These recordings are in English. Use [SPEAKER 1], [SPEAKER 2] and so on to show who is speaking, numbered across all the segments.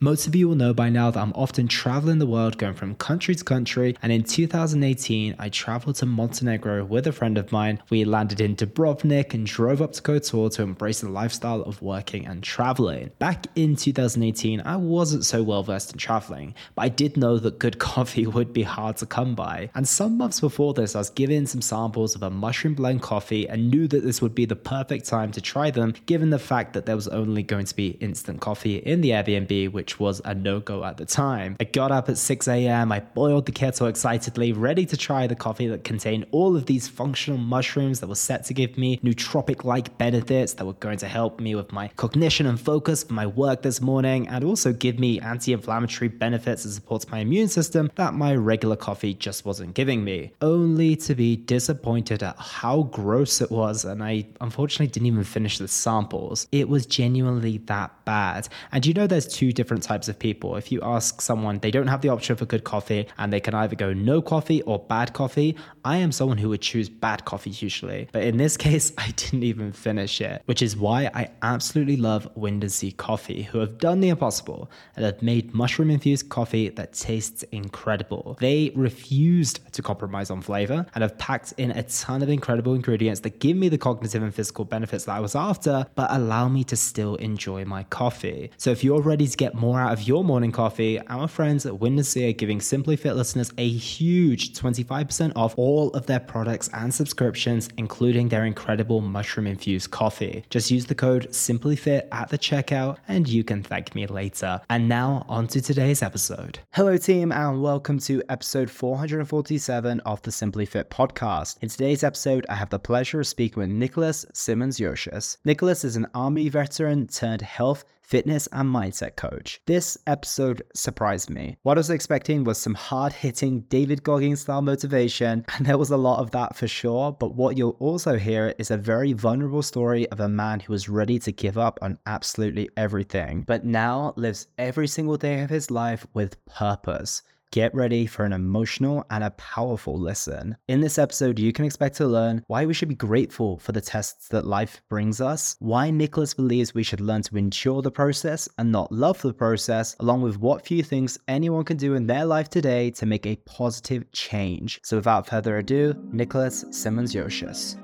[SPEAKER 1] Most of you will know by now that I'm often traveling the world going from country to country, and in 2018, I traveled to Montenegro with a friend of mine. We landed in Dubrovnik and drove up to Kotor to embrace the lifestyle of working and traveling. Back in 2018, I wasn't so well versed in traveling, but I did know that good coffee would be hard to come by. And some months before this, I was given some samples of a mushroom blend coffee and knew that this would be the perfect time to try them, given the fact that there was only going to be instant coffee in the Airbnb, which which was a no go at the time. I got up at 6 a.m., I boiled the kettle excitedly, ready to try the coffee that contained all of these functional mushrooms that were set to give me nootropic like benefits that were going to help me with my cognition and focus for my work this morning, and also give me anti inflammatory benefits that supports my immune system that my regular coffee just wasn't giving me. Only to be disappointed at how gross it was, and I unfortunately didn't even finish the samples. It was genuinely that bad. And you know, there's two different different types of people. If you ask someone, they don't have the option for good coffee and they can either go no coffee or bad coffee. I am someone who would choose bad coffee usually. But in this case, I didn't even finish it, which is why I absolutely love Windersea Coffee, who have done the impossible and have made mushroom infused coffee that tastes incredible. They refused to compromise on flavor and have packed in a ton of incredible ingredients that give me the cognitive and physical benefits that I was after, but allow me to still enjoy my coffee. So if you're ready to get more more out of your morning coffee, our friends at Windersea are giving Simply Fit listeners a huge 25% off all of their products and subscriptions, including their incredible mushroom infused coffee. Just use the code SimplyFit at the checkout and you can thank me later. And now, on to today's episode. Hello, team, and welcome to episode 447 of the Simply Fit podcast. In today's episode, I have the pleasure of speaking with Nicolaus Simmons Yocius. Nicolaus is an Army veteran turned health fitness and mindset coach. This episode surprised me. What I was expecting was some hard hitting David Goggins style motivation, and there was a lot of that for sure. But what you'll also hear is a very vulnerable story of a man who was ready to give up on absolutely everything, but now lives every single day of his life with purpose. Get ready for an emotional and a powerful listen. In this episode, you can expect to learn why we should be grateful for the tests that life brings us, why Nicolaus believes we should learn to endure the process and not love the process, along with what few things anyone can do in their life today to make a positive change. So without further ado, Nicolaus Simmons Yocius.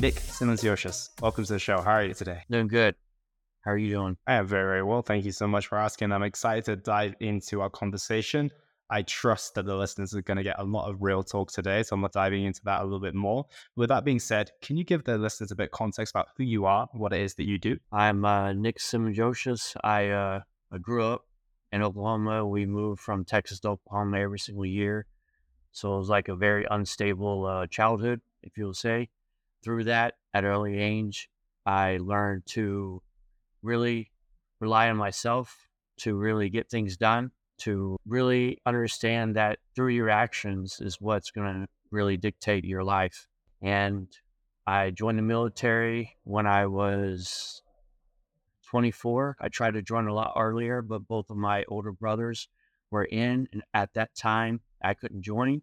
[SPEAKER 1] Nick Yocius, welcome to the show. How are you today?
[SPEAKER 2] Doing good. How are you doing?
[SPEAKER 1] I am very, very well. Thank you so much for asking. I'm excited to dive into our conversation. I trust that the listeners are going to get a lot of real talk today. So I'm diving into that a little bit more. With that being said, can you give the listeners a bit of context about who you are, what it is that you do?
[SPEAKER 2] I'm uh, Nick Simmons Yocius. I, uh, I grew up in Oklahoma. We moved from Texas to Oklahoma every single year. So it was like a very unstable uh, childhood, if you'll say through that at early age, I learned to really rely on myself to really get things done, to really understand that through your actions is what's going to really dictate your life. And I joined the military when I was 24. I tried to join a lot earlier, but both of my older brothers were in. And at that time, I couldn't join.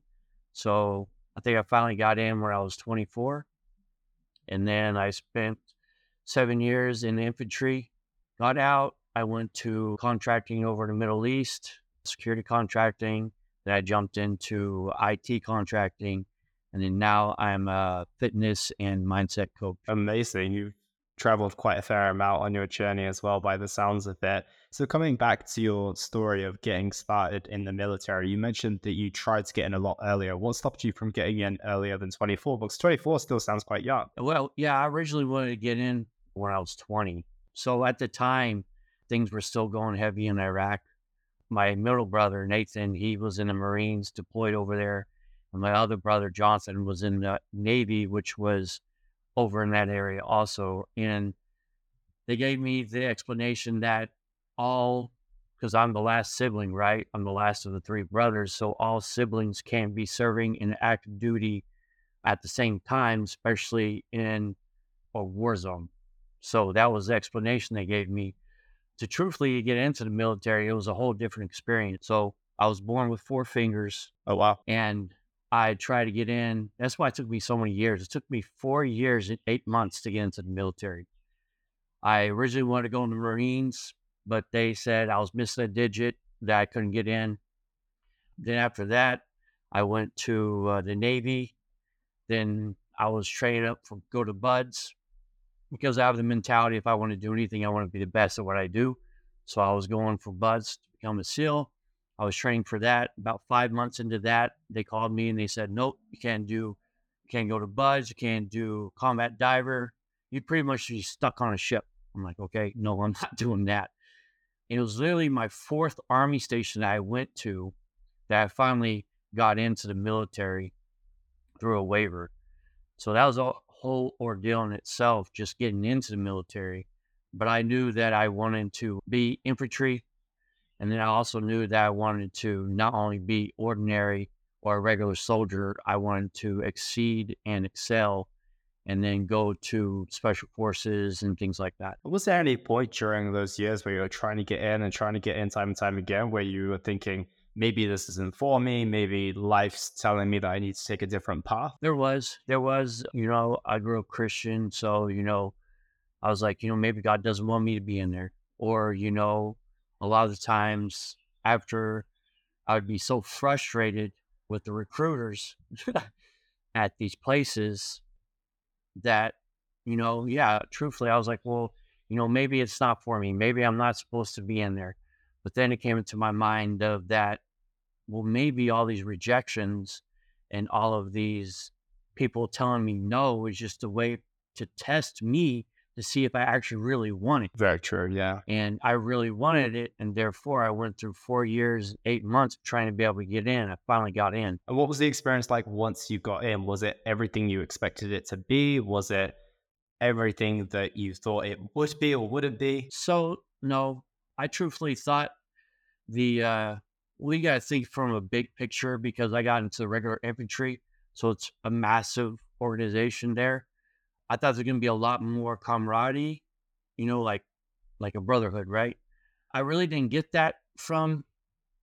[SPEAKER 2] So I think I finally got in when I was 24. And then I spent seven years in infantry, got out. I went to contracting over in the Middle East, security contracting. Then I jumped into IT contracting. And then now I'm a fitness and mindset coach.
[SPEAKER 1] Amazing. You've traveled quite a fair amount on your journey as well, by the sounds of it. So, coming back to your story of getting started in the military, you mentioned that you tried to get in a lot earlier. What stopped you from getting in earlier than 24? Because 24 still sounds quite young.
[SPEAKER 2] Well, yeah, I originally wanted to get in when I was 20. So, at the time, things were still going heavy in Iraq. My middle brother, Nathan, he was in the Marines deployed over there. And my other brother, Johnson, was in the Navy, which was over in that area also. And they gave me the explanation that all because I'm the last sibling, right? I'm the last of the three brothers. So all siblings can't be serving in active duty at the same time, especially in a war zone. So that was the explanation they gave me. To truthfully get into the military, it was a whole different experience. So I was born with four fingers.
[SPEAKER 1] Oh wow!
[SPEAKER 2] And I tried to get in. That's why it took me so many years. It took me four years and eight months to get into the military. I originally wanted to go in the Marines, but they said I was missing a digit that I couldn't get in. Then after that, I went to uh, the Navy. Then I was trained up for go to BUD/S because I have the mentality if I want to do anything, I want to be the best at what I do. So I was going for BUD/S to become a SEAL. I was training for that. About five months into that, they called me and they said, "Nope, you can't do, you can't go to BUD/S, you can't do combat diver. You pretty much be stuck on a ship." I'm like, "Okay, no, I'm not doing that." And it was literally my fourth army station I went to that I finally got into the military through a waiver. So that was a whole ordeal in itself, just getting into the military. But I knew that I wanted to be infantry. And then I also knew that I wanted to not only be ordinary or a regular soldier, I wanted to exceed and excel and then go to special forces and things like that.
[SPEAKER 1] Was there any point during those years where you were trying to get in and trying to get in time and time again where you were thinking, maybe this isn't for me. Maybe life's telling me that I need to take a different path.
[SPEAKER 2] There was, there was, you know, I grew up Christian. So, you know, I was like, you know, maybe God doesn't want me to be in there. Or, you know, a lot of the times after I would be so frustrated with the recruiters at these places that, you know, yeah, truthfully, I was like, well, you know, maybe it's not for me. Maybe I'm not supposed to be in there. But then it came into my mind of that well, maybe all these rejections and all of these people telling me no is just a way to test me to see if I actually really wanted. it.
[SPEAKER 1] Very true. Yeah.
[SPEAKER 2] And I really wanted it. And therefore, I went through four years, eight months trying to be able to get in. I finally got in.
[SPEAKER 1] And what was the experience like once you got in? Was it everything you expected it to be? Was it everything that you thought it would be or wouldn't be?
[SPEAKER 2] So, no, I truthfully thought the, uh, we got to think from a big picture because I got into the regular infantry. So it's a massive organization there. I thought there's going to be a lot more camaraderie, you know, like like a brotherhood, right? I really didn't get that from.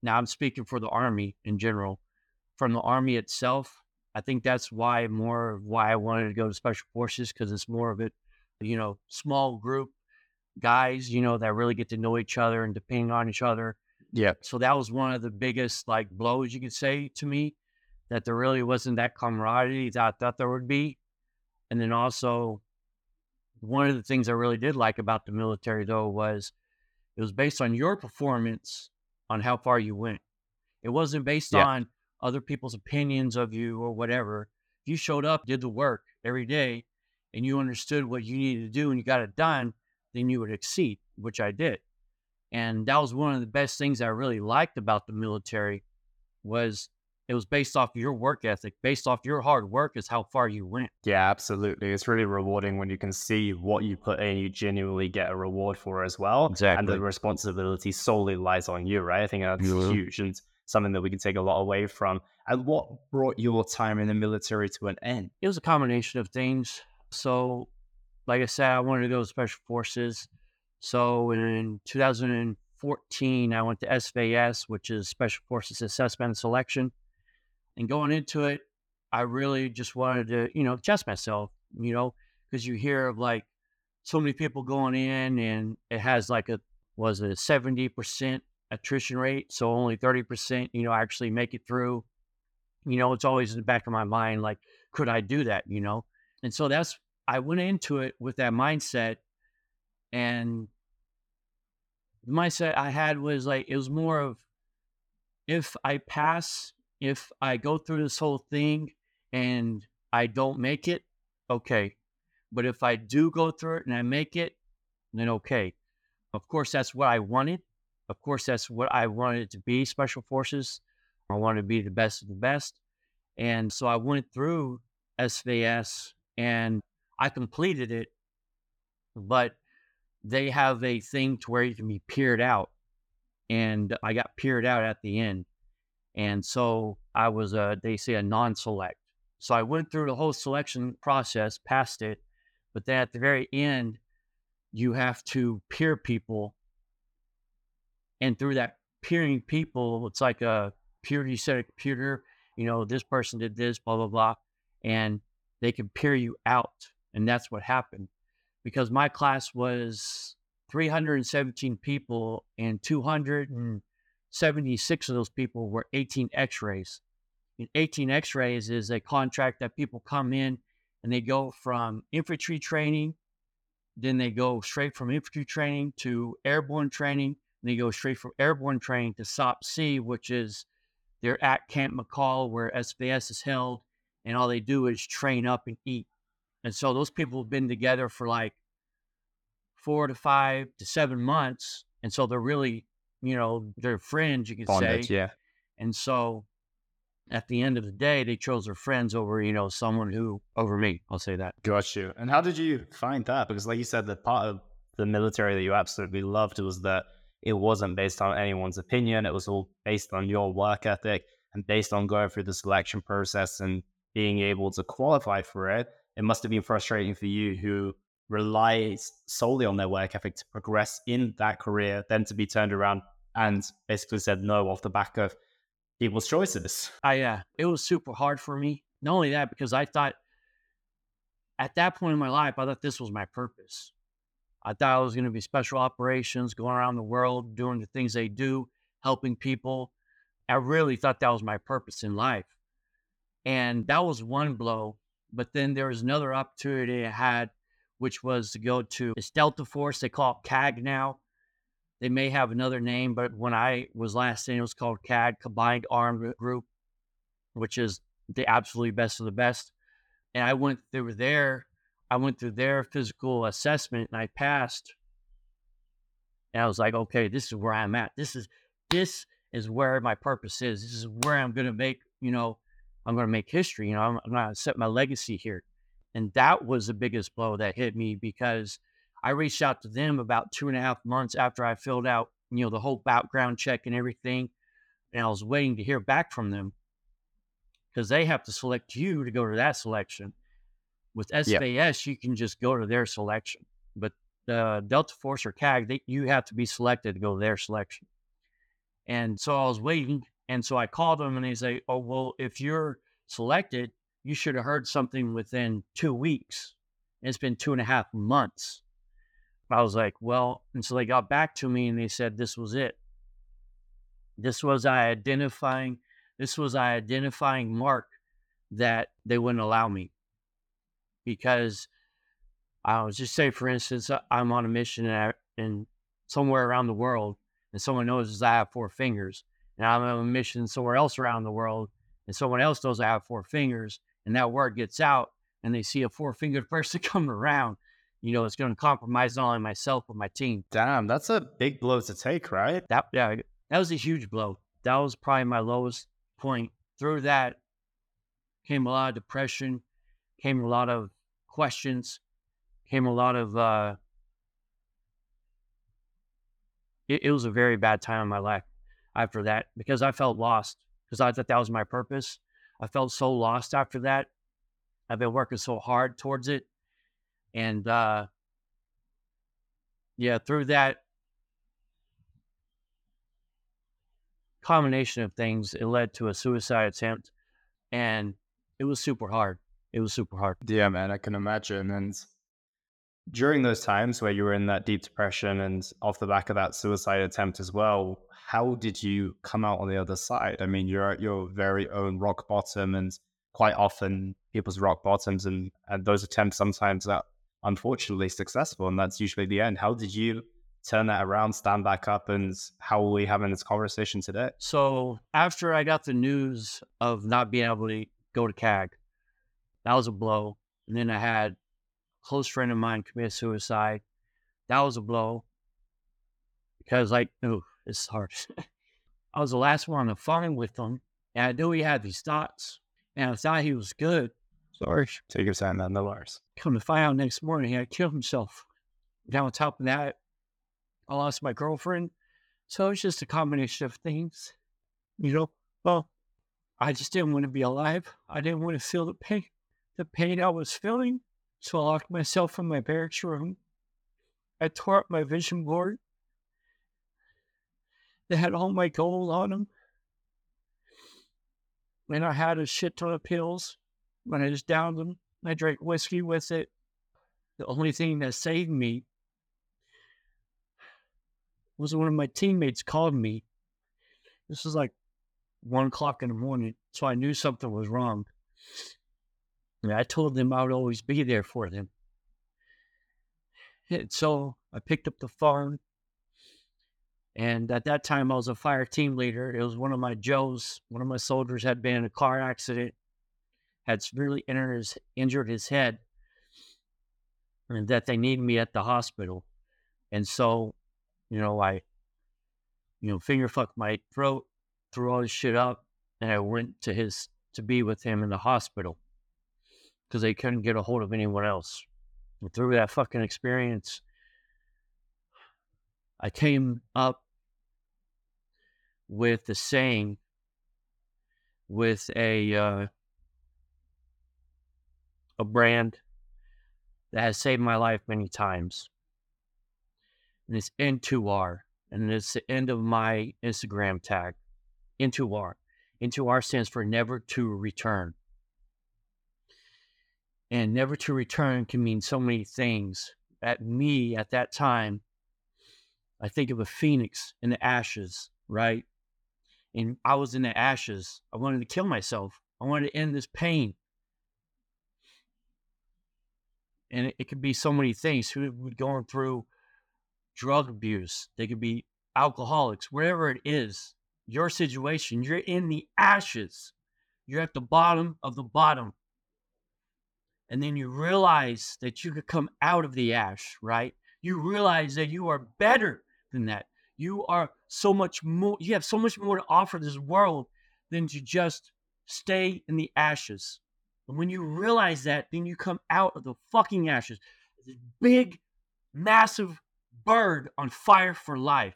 [SPEAKER 2] Now I'm speaking for the army in general. From the army itself, I think that's why more why I wanted to go to special forces because it's more of it, you know, small group guys, you know, that really get to know each other and depend on each other
[SPEAKER 1] yeah.
[SPEAKER 2] So that was one of the biggest like blows you could say to me that there really wasn't that camaraderie that I thought there would be. And then also one of the things I really did like about the military though was it was based on your performance on how far you went. It wasn't based yeah. on other people's opinions of you or whatever. If you showed up, did the work every day, and you understood what you needed to do and you got it done, then you would exceed, which I did. And that was one of the best things I really liked about the military was it was based off your work ethic, based off your hard work is how far you went.
[SPEAKER 1] Yeah, absolutely. It's really rewarding when you can see what you put in, you genuinely get a reward for as well.
[SPEAKER 2] Exactly.
[SPEAKER 1] And the responsibility solely lies on you, right? I think that's mm-hmm. huge and something that we can take a lot away from. And what brought your time in the military to an end?
[SPEAKER 2] It was a combination of things. So, like I said, I wanted to go to special forces. So in 2014, I went to SFAS, which is Special Forces Assessment and Selection. And going into it, I really just wanted to, you know, test myself, you know, because you hear of like so many people going in and it has like a, was it a 70% attrition rate? So only 30%, you know, actually make it through. You know, it's always in the back of my mind, like, could I do that, you know? And so that's, I went into it with that mindset and the mindset I had was like it was more of if I pass, if I go through this whole thing and I don't make it, okay. But if I do go through it and I make it, then okay. Of course, that's what I wanted. Of course, that's what I wanted to be special forces. I wanted to be the best of the best. And so I went through SFAS and I completed it. But they have a thing to where you can be peered out. And I got peered out at the end. And so I was a, they say a non select. So I went through the whole selection process, passed it. But then at the very end, you have to peer people. And through that peering people. It's like a peer, you set a computer. You know, this person did this, blah blah blah, and they can peer you out, and that's what happened. Because my class was 317 people, and 200 and 276 of those people were 18 X-rays. And 18 X-rays is a contract that people come in and they go from infantry training, then they go straight from infantry training to airborne training, and they go straight from airborne training to SOPC, which is they're at Camp Mackall where SFAS is held, and all they do is train up and eat. And so those people have been together for like four to five to seven months, and so they're really, you know, they're friends, you can
[SPEAKER 3] Bonded,
[SPEAKER 2] say.
[SPEAKER 3] yeah.
[SPEAKER 2] And so at the end of the day, they chose their friends over, you know, someone who over me. I'll say that.
[SPEAKER 3] Got you. And how did you find that? Because, like you said, the part of the military that you absolutely loved was that it wasn't based on anyone's opinion. It was all based on your work ethic and based on going through the selection process and being able to qualify for it. It must have been frustrating for you who relies solely on their work ethic to progress in that career, then to be turned around and basically said no off the back of people's choices.
[SPEAKER 2] I uh, it was super hard for me. Not only that, because I thought at that point in my life, I thought this was my purpose. I thought I was going to be special operations, going around the world, doing the things they do, helping people. I really thought that was my purpose in life. And that was one blow. But then there was another opportunity I had, which was to go to it's Delta Force. They call it CAG now. They may have another name, but when I was last in, it was called CAG Combined Armed Group, which is the absolutely best of the best. And I went through there. I went through their physical assessment and I passed. And I was like, okay, this is where I'm at. This is this is where my purpose is. This is where I'm gonna make, you know, I'm gonna make history. You know, I'm, I'm gonna set my legacy here. And that was the biggest blow that hit me because I reached out to them about two and a half months after I filled out, you know, the whole background check and everything. And I was waiting to hear back from them because they have to select you to go to that selection. With SFAS, you can just go to their selection. But uh, Delta Force or CAG, they, you have to be selected to go to their selection. And so I was waiting. And so I called them and they say, oh, well, if you're selected, you should have heard something within two weeks. And it's been two and a half months. I was like, well, and so they got back to me and they said this was it. This was I identifying, this was I identifying mark that they wouldn't allow me. Because I was just say, for instance, uh, I'm on a mission and, I, and somewhere around the world, and someone knows I have four fingers, and I'm on a mission somewhere else around the world, and someone else knows I have four fingers, and that word gets out, and they see a four fingered person coming around you know, it's going to compromise not only myself but my team.
[SPEAKER 3] Damn, that's a big blow to take, right?
[SPEAKER 2] That yeah, that was a huge blow. That was probably my lowest point. Through that came a lot of depression, came a lot of questions, came a lot of. uh it, it was a very bad time in my life after that because I felt lost because I thought that was my purpose. I felt so lost after that. I've been working so hard towards it and uh, yeah, through that combination of things, it led to a suicide attempt, and it was super hard. It was super hard.
[SPEAKER 3] Yeah, man, I can imagine. And during those times where you were in that deep depression and off the back of that suicide attempt as well, how did you come out on the other side? I mean, you're at your very own rock bottom, and quite often people's rock bottoms and, and those attempts sometimes that unfortunately successful, and that's usually the end. How did you turn that around, stand back up, and how are we having this conversation today?
[SPEAKER 2] So after I got the news of not being able to go to CAG, that was a blow. And then I had a close friend of mine commit suicide. That was a blow because, like, oh, it's hard. I was the last one on the phone with him, and I knew he had these thoughts, and I thought he was good.
[SPEAKER 3] Sorry. Take your time, worries.
[SPEAKER 2] Come to find out next morning, he had killed himself. And on top of that, I lost my girlfriend. So it's just a combination of things. You know, well, I just didn't want to be alive. I didn't want to feel the pain, the pain I was feeling. So I locked myself in my barracks room. I tore up my vision board. They had all my gold on them. And I had a shit ton of pills. When I just downed them, I drank whiskey with it. The only thing that saved me was one of my teammates called me. This was like one o'clock in the morning, so I knew something was wrong. And I told them I would always be there for them. And so I picked up the phone. And at that time, I was a fire team leader. It was one of my Joes, one of my soldiers had been in a car accident, had severely injured his, head, and that they needed me at the hospital. And so, you know, I, you know, finger fucked my throat, threw all his shit up, and I went to his to be with him in the hospital because they couldn't get a hold of anyone else. And through that fucking experience, I came up with the saying with a uh, a brand that has saved my life many times. And it's N2R. And it's the end of my Instagram tag. N2R. N2R stands for never to return. And never to return can mean so many things. At me, at that time, I think of a phoenix in the ashes, right? And I was in the ashes. I wanted to kill myself. I wanted to end this pain. And it, it could be so many things. Who would going through drug abuse? They could be alcoholics, wherever it is. Your situation, you're in the ashes. You're at the bottom of the bottom. And then you realize that you could come out of the ash, right? You realize that you are better than that. You are so much more, you have so much more to offer this world than to just stay in the ashes. And when you realize that, then you come out of the fucking ashes. This big, massive bird on fire for life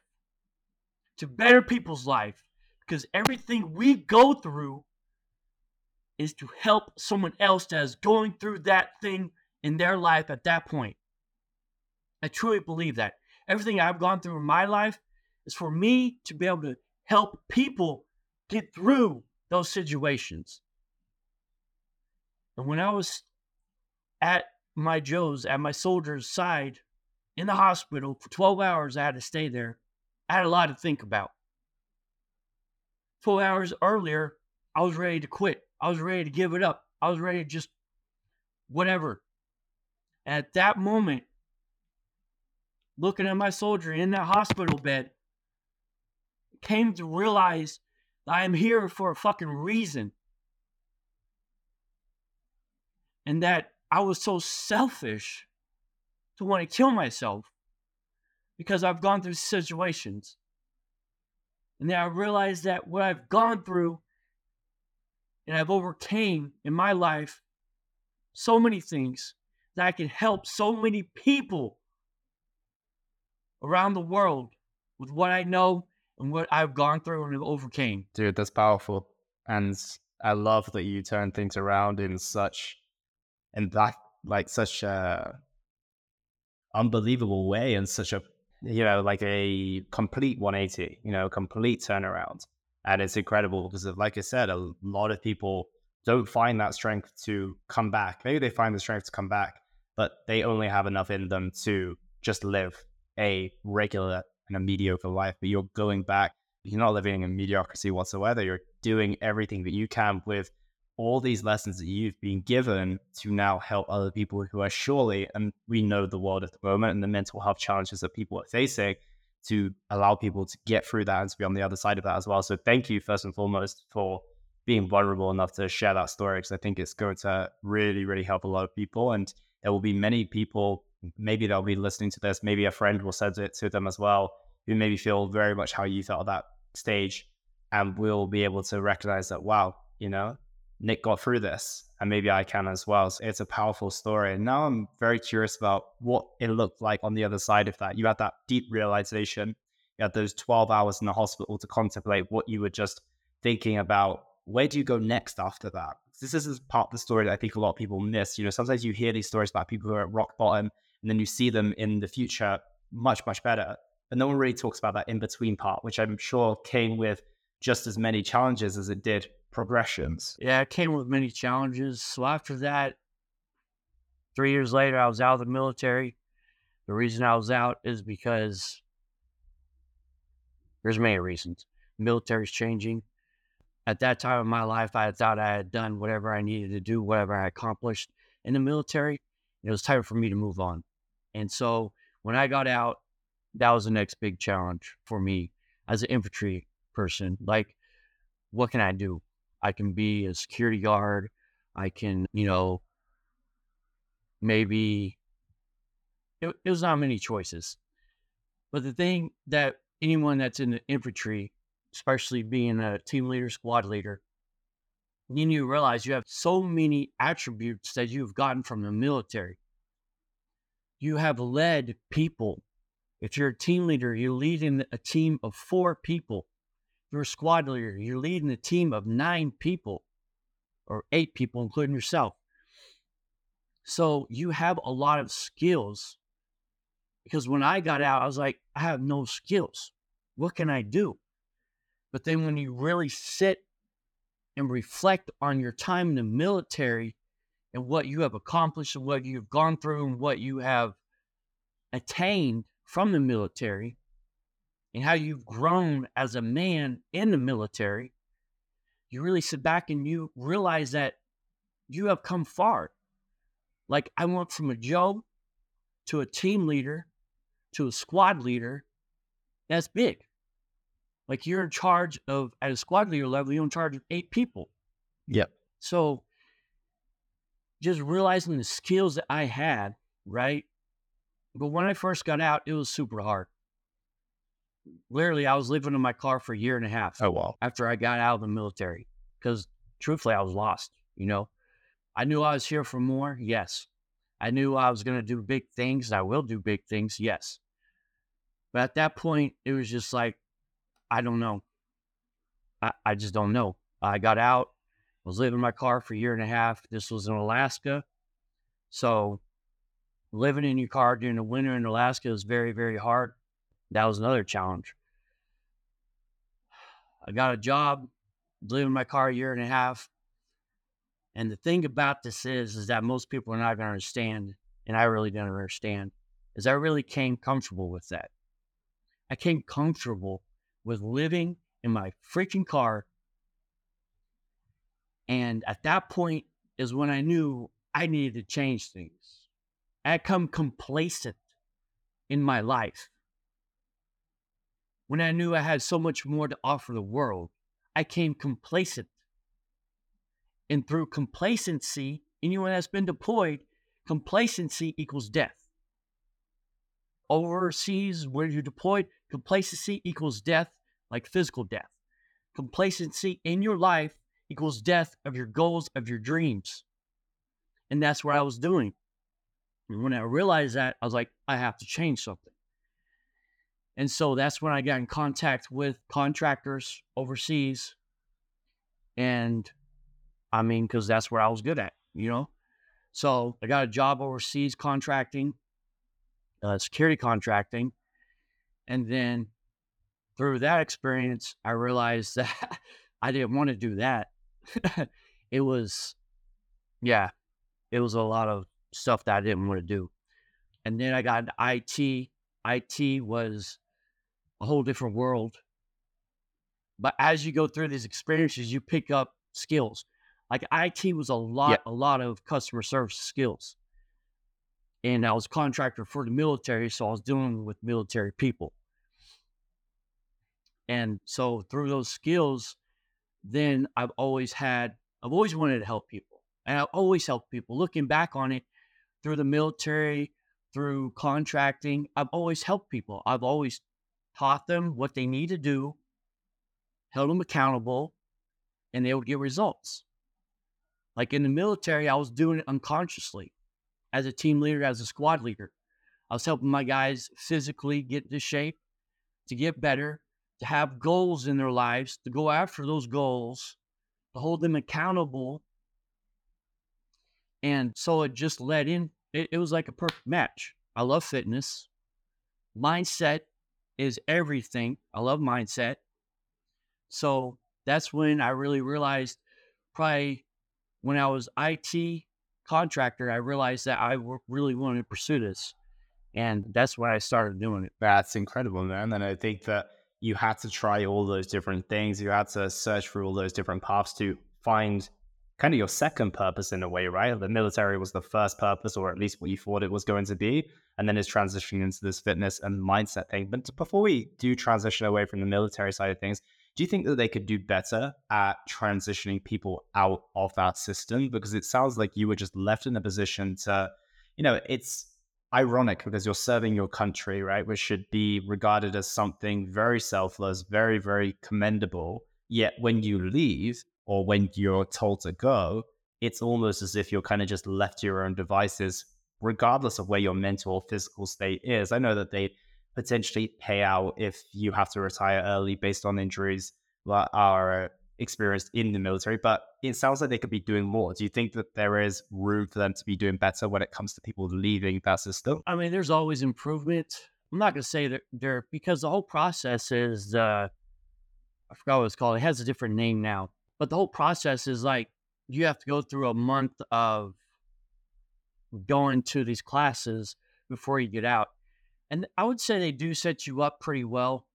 [SPEAKER 2] to better people's life because everything we go through is to help someone else that is going through that thing in their life at that point. I truly believe that. Everything I've gone through in my life is for me to be able to help people get through those situations. And when I was at my Joe's, at my soldier's side in the hospital for 12 hours, I had to stay there. I had a lot to think about. 12 hours earlier, I was ready to quit. I was ready to give it up. I was ready to just whatever. At that moment, looking at my soldier in that hospital bed, came to realize I am here for a fucking reason. And that I was so selfish to want to kill myself because I've gone through situations. And then I realized that what I've gone through and I've overcame in my life so many things that I can help so many people around the world with what I know and what I've gone through and overcame.
[SPEAKER 3] Dude, that's powerful. And I love that you turn things around in such in that like such a unbelievable way and such a you know like a complete 180 you know complete turnaround and it's incredible because like i said a lot of people don't find that strength to come back maybe they find the strength to come back but they only have enough in them to just live a regular and a mediocre life, but you're going back. You're not living in mediocrity whatsoever. You're doing everything that you can with all these lessons that you've been given to now help other people who are surely, and we know the world at the moment and the mental health challenges that people are facing, to allow people to get through that and to be on the other side of that as well. So thank you first and foremost for being vulnerable enough to share that story because I think it's going to really, really help a lot of people. And there will be many people maybe they'll be listening to this. Maybe a friend will send it to them as well, who maybe feel very much how you felt at that stage, and we'll be able to recognize that. Wow, you know, Nick got through this, and maybe I can as well. So it's a powerful story. And now I'm very curious about what it looked like on the other side of that. You had that deep realization. You had those 12 hours in the hospital to contemplate what you were just thinking about. Where do you go next after that? This is part of the story that I think a lot of people miss. You know, sometimes you hear these stories about people who are at rock bottom and then you see them in the future much much better but no one really talks about that in between part, which I'm sure came with just as many challenges as it did progressions.
[SPEAKER 2] Yeah, it came with many challenges. So after that, three years later, I was out of the military. The reason I was out is because there's many reasons. military's changing. At that time of my life, I thought I had done whatever I needed to do, whatever I accomplished in the military. It was time for me to move on. And so when I got out, that was the next big challenge for me as an infantry person. Like, what can I do? I can be a security guard. I can, you know, maybe it, it was not many choices. But the thing that anyone that's in the infantry, especially being a team leader, squad leader, then you realize you have so many attributes that you've gotten from the military. You have led people. If you're a team leader, you're leading a team of four people. You're a squad leader, you're leading a team of nine people or eight people, including yourself. So you have a lot of skills because when I got out, I was like, I have no skills. What can I do? But then when you really sit and reflect on your time in the military and what you have accomplished and what you've gone through and what you have attained from the military and how you've grown as a man in the military, you really sit back and you realize that you have come far. Like I went from a Joe to a team leader to a squad leader. That's big. Like you're in charge of at a squad leader level, you're in charge of eight people.
[SPEAKER 3] Yep.
[SPEAKER 2] So just realizing the skills that I had, right? But when I first got out, it was super hard. Literally, I was living in my car for a year and a half.
[SPEAKER 3] Oh wow.
[SPEAKER 2] After I got out of the military. Because truthfully, I was lost, you know. I knew I was here for more, yes. I knew I was gonna do big things. I will do big things, yes. But at that point, it was just like, I don't know. I, I just don't know. I got out, was living in my car for a year and a half. This was in Alaska. So living in your car during the winter in Alaska is very, very hard. That was another challenge. I got a job, living in my car a year and a half. And the thing about this is, is that most people are not going to understand, and I really didn't understand, is I really came comfortable with that. I came comfortable with living in my freaking car. And at that point is when I knew I needed to change things. I had come complacent in my life. When I knew I had so much more to offer the world, I came complacent. And through complacency, anyone that's been deployed, complacency equals death. Overseas, where you're deployed, complacency equals death, like physical death. Complacency in your life equals death of your goals, of your dreams. And that's what I was doing. And when I realized that, I was like, I have to change something. And so that's when I got in contact with contractors overseas. And I mean, because that's where I was good at, you know? So I got a job overseas contracting, uh, security contracting. And then through that experience, I realized that I didn't want to do that. it was, yeah, it was a lot of stuff that I didn't want to do. And then I got IT. IT was a whole different world. But as you go through these experiences, you pick up skills. Like IT was a lot, yeah. a lot of customer service skills. And I was contractor for the military, so I was dealing with military people. And so through those skills, then I've always had, I've always wanted to help people. And I've always helped people. Looking back on it, through the military, through contracting, I've always helped people. I've always taught them what they need to do, held them accountable, and they would get results. Like in the military, I was doing it unconsciously as a team leader, as a squad leader. I was helping my guys physically get into shape, to get better, to have goals in their lives, to go after those goals, to hold them accountable. And so it just led in, it, it was like a perfect match. I love fitness, mindset, is everything. I love mindset. So that's when I really realized, probably when I was IT contractor, I realized that I really wanted to pursue this. And that's why I started doing it.
[SPEAKER 3] That's incredible, man. And I think that you had to try all those different things. You had to search through all those different paths to find kind of your second purpose in a way, right? The military was the first purpose, or at least what you thought it was going to be. And then is transitioning into this fitness and mindset thing. But before we do transition away from the military side of things, do you think that they could do better at transitioning people out of that system? Because it sounds like you were just left in a position to, you know, it's ironic because you're serving your country, right? Which should be regarded as something very selfless, very, very commendable. Yet when you leave, or when you're told to go, it's almost as if you're kind of just left to your own devices, regardless of where your mental or physical state is. I know that they potentially pay out if you have to retire early based on injuries that are experienced in the military, but it sounds like they could be doing more. Do you think that there is room for them to be doing better when it comes to people leaving that system?
[SPEAKER 2] I mean, there's always improvement. I'm not going to say that there because the whole process is, uh, I forgot what it's called. It has a different name now but the whole process is like you have to go through a month of going to these classes before you get out. And I would say they do set you up pretty well.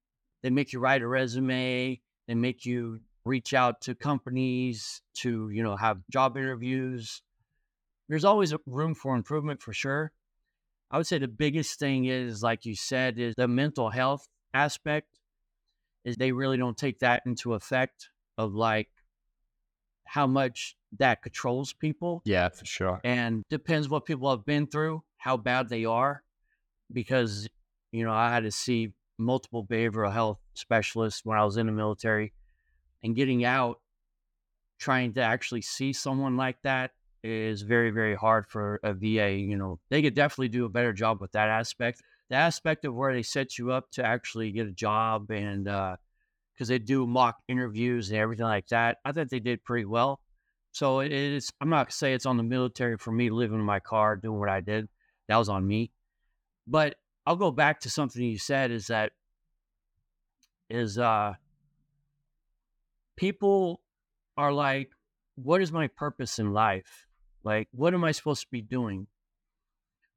[SPEAKER 2] They make you write a resume, they make you reach out to companies to, you know, have job interviews. There's always room for improvement for sure. I would say the biggest thing is, like you said, is the mental health aspect. Is they really don't take that into effect of like how much that controls people.
[SPEAKER 3] Yeah, for sure.
[SPEAKER 2] And depends what people have been through, how bad they are. Because, you know, I had to see multiple behavioral health specialists when I was in the military and getting out, trying to actually see someone like that is very, very hard for a VA. You know, they could definitely do a better job with that aspect. The aspect of where they set you up to actually get a job and uh, because they do mock interviews and everything like that. I think they did pretty well. So it is. I'm not gonna say it's on the military for me living in my car doing what I did. That was on me. But I'll go back to something you said. Is that is uh people are like, what is my purpose in life? Like, what am I supposed to be doing?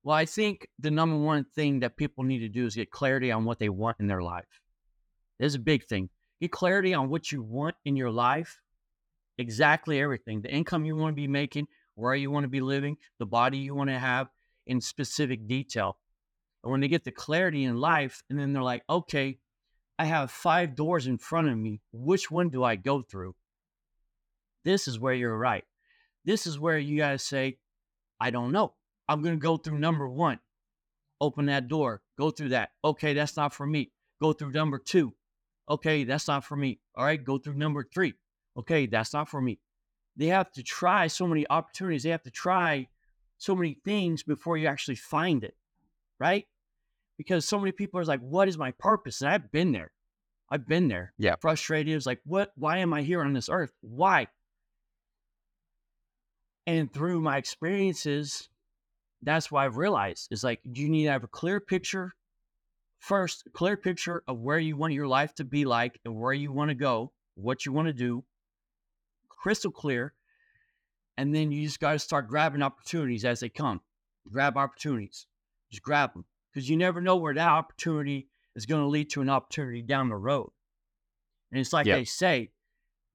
[SPEAKER 2] Well, I think the number one thing that people need to do is get clarity on what they want in their life. This is a big thing. Get clarity on what you want in your life, exactly everything the income you want to be making, where you want to be living, the body you want to have in specific detail. And when they get the clarity in life, and then they're like, okay, I have five doors in front of me. Which one do I go through? This is where you're right. This is where you got to say, I don't know. I'm going to go through number one. Open that door. Go through that. Okay, that's not for me. Go through number two. Okay, that's not for me. All right, go through number three. Okay, that's not for me. They have to try so many opportunities. They have to try so many things before you actually find it, right? Because so many people are like, what is my purpose? And I've been there. I've been there.
[SPEAKER 3] Yeah.
[SPEAKER 2] Frustrated. It's like, what? Why am I here on this earth? Why? And through my experiences, that's why I've realized is like you need to have a clear picture First, a clear picture of where you want your life to be like and where you want to go, what you want to do, crystal clear. And then you just got to start grabbing opportunities as they come. Grab opportunities, just grab them because you never know where that opportunity is going to lead to an opportunity down the road. And it's like yep. they say,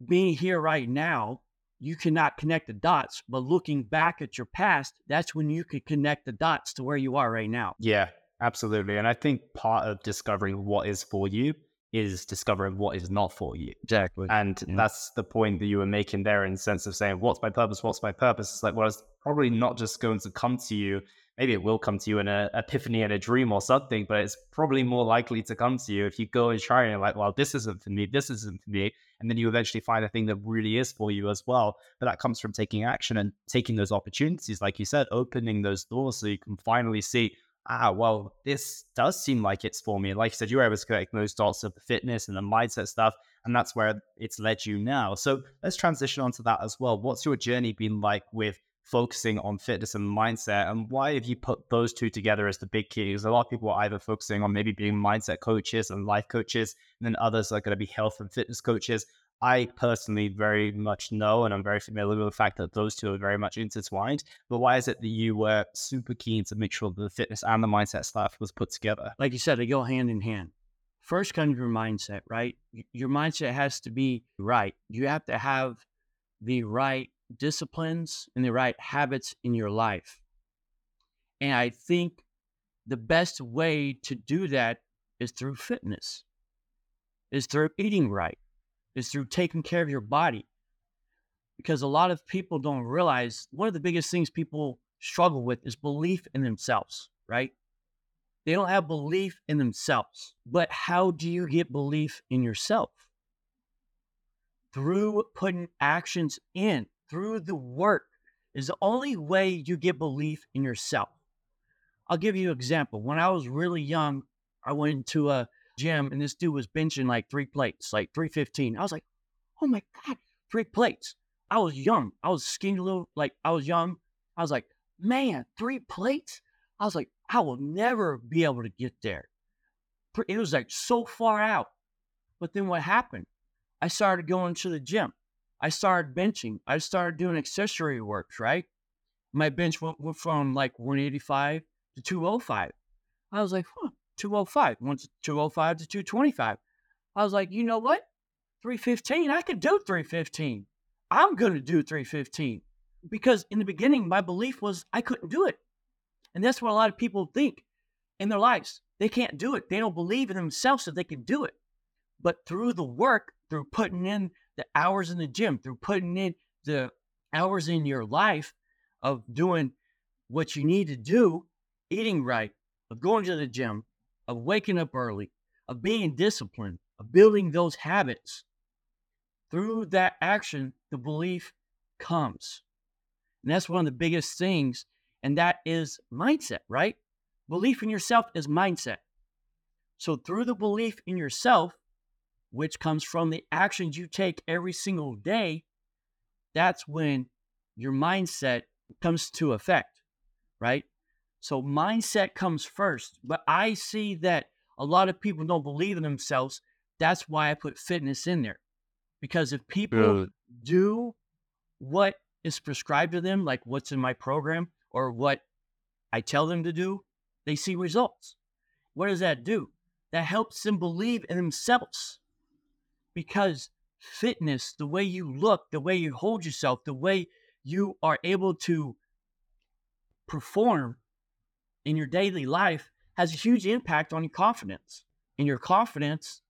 [SPEAKER 2] being here right now, you cannot connect the dots, but looking back at your past, that's when you could connect the dots to where you are right now.
[SPEAKER 3] Yeah, Absolutely. And I think part of discovering what is for you is discovering what is not for you.
[SPEAKER 2] Exactly.
[SPEAKER 3] And yeah. that's the point that you were making there in the sense of saying, what's my purpose? What's my purpose? It's like, well, it's probably not just going to come to you. Maybe it will come to you in an epiphany and a dream or something, but it's probably more likely to come to you if you go and try and like, well, this isn't for me, this isn't for me. And then you eventually find a thing that really is for you as well. But that comes from taking action and taking those opportunities, like you said, opening those doors so you can finally see, ah, well, this does seem like it's for me. Like you said, you were able to connect those dots of the fitness and the mindset stuff, and that's where it's led you now. So let's transition onto that as well. What's your journey been like with focusing on fitness and mindset. And why have you put those two together as the big key? Because a lot of people are either focusing on maybe being mindset coaches and life coaches, and then others are going to be health and fitness coaches. I personally very much know, and I'm very familiar with the fact that those two are very much intertwined. But why is it that you were super keen to make sure that the fitness and the mindset stuff was put together?
[SPEAKER 2] Like you said, they go hand in hand. First comes your mindset, right? Your mindset has to be right. You have to have the right disciplines and the right habits in your life. And I think the best way to do that is through fitness, is through eating right, is through taking care of your body. Because a lot of people don't realize one of the biggest things people struggle with is belief in themselves, right? They don't have belief in themselves. But how do you get belief in yourself? Through putting actions in through the work is the only way you get belief in yourself. I'll give you an example. When I was really young, I went into a gym and this dude was benching like three plates, like 315. I was like, oh my God, three plates. I was young. I was skinny little, like I was young. I was like, man, three plates? I was like, I will never be able to get there. It was like so far out. But then what happened? I started going to the gym. I started benching. I started doing accessory works, right? My bench went, went from like 185 to 205. I was like, huh, 205. Went to 205 to 225. I was like, you know what? 315. I could do 315. I'm going to do 315. Because in the beginning, my belief was I couldn't do it. And that's what a lot of people think in their lives. They can't do it. They don't believe in themselves that they can do it. But through the work, through putting in the hours in the gym, through putting in the hours in your life of doing what you need to do, eating right, of going to the gym, of waking up early, of being disciplined, of building those habits. Through that action, the belief comes. And that's one of the biggest things. And that is mindset, right? Belief in yourself is mindset. So, through the belief in yourself, which comes from the actions you take every single day, that's when your mindset comes to effect, right? So mindset comes first. But I see that a lot of people don't believe in themselves. That's why I put fitness in there. Because if people do what is prescribed to them, like what's in my program or what I tell them to do, they see results. What does that do? That helps them believe in themselves because fitness, the way you look, the way you hold yourself, the way you are able to perform in your daily life has a huge impact on your confidence. And your confidence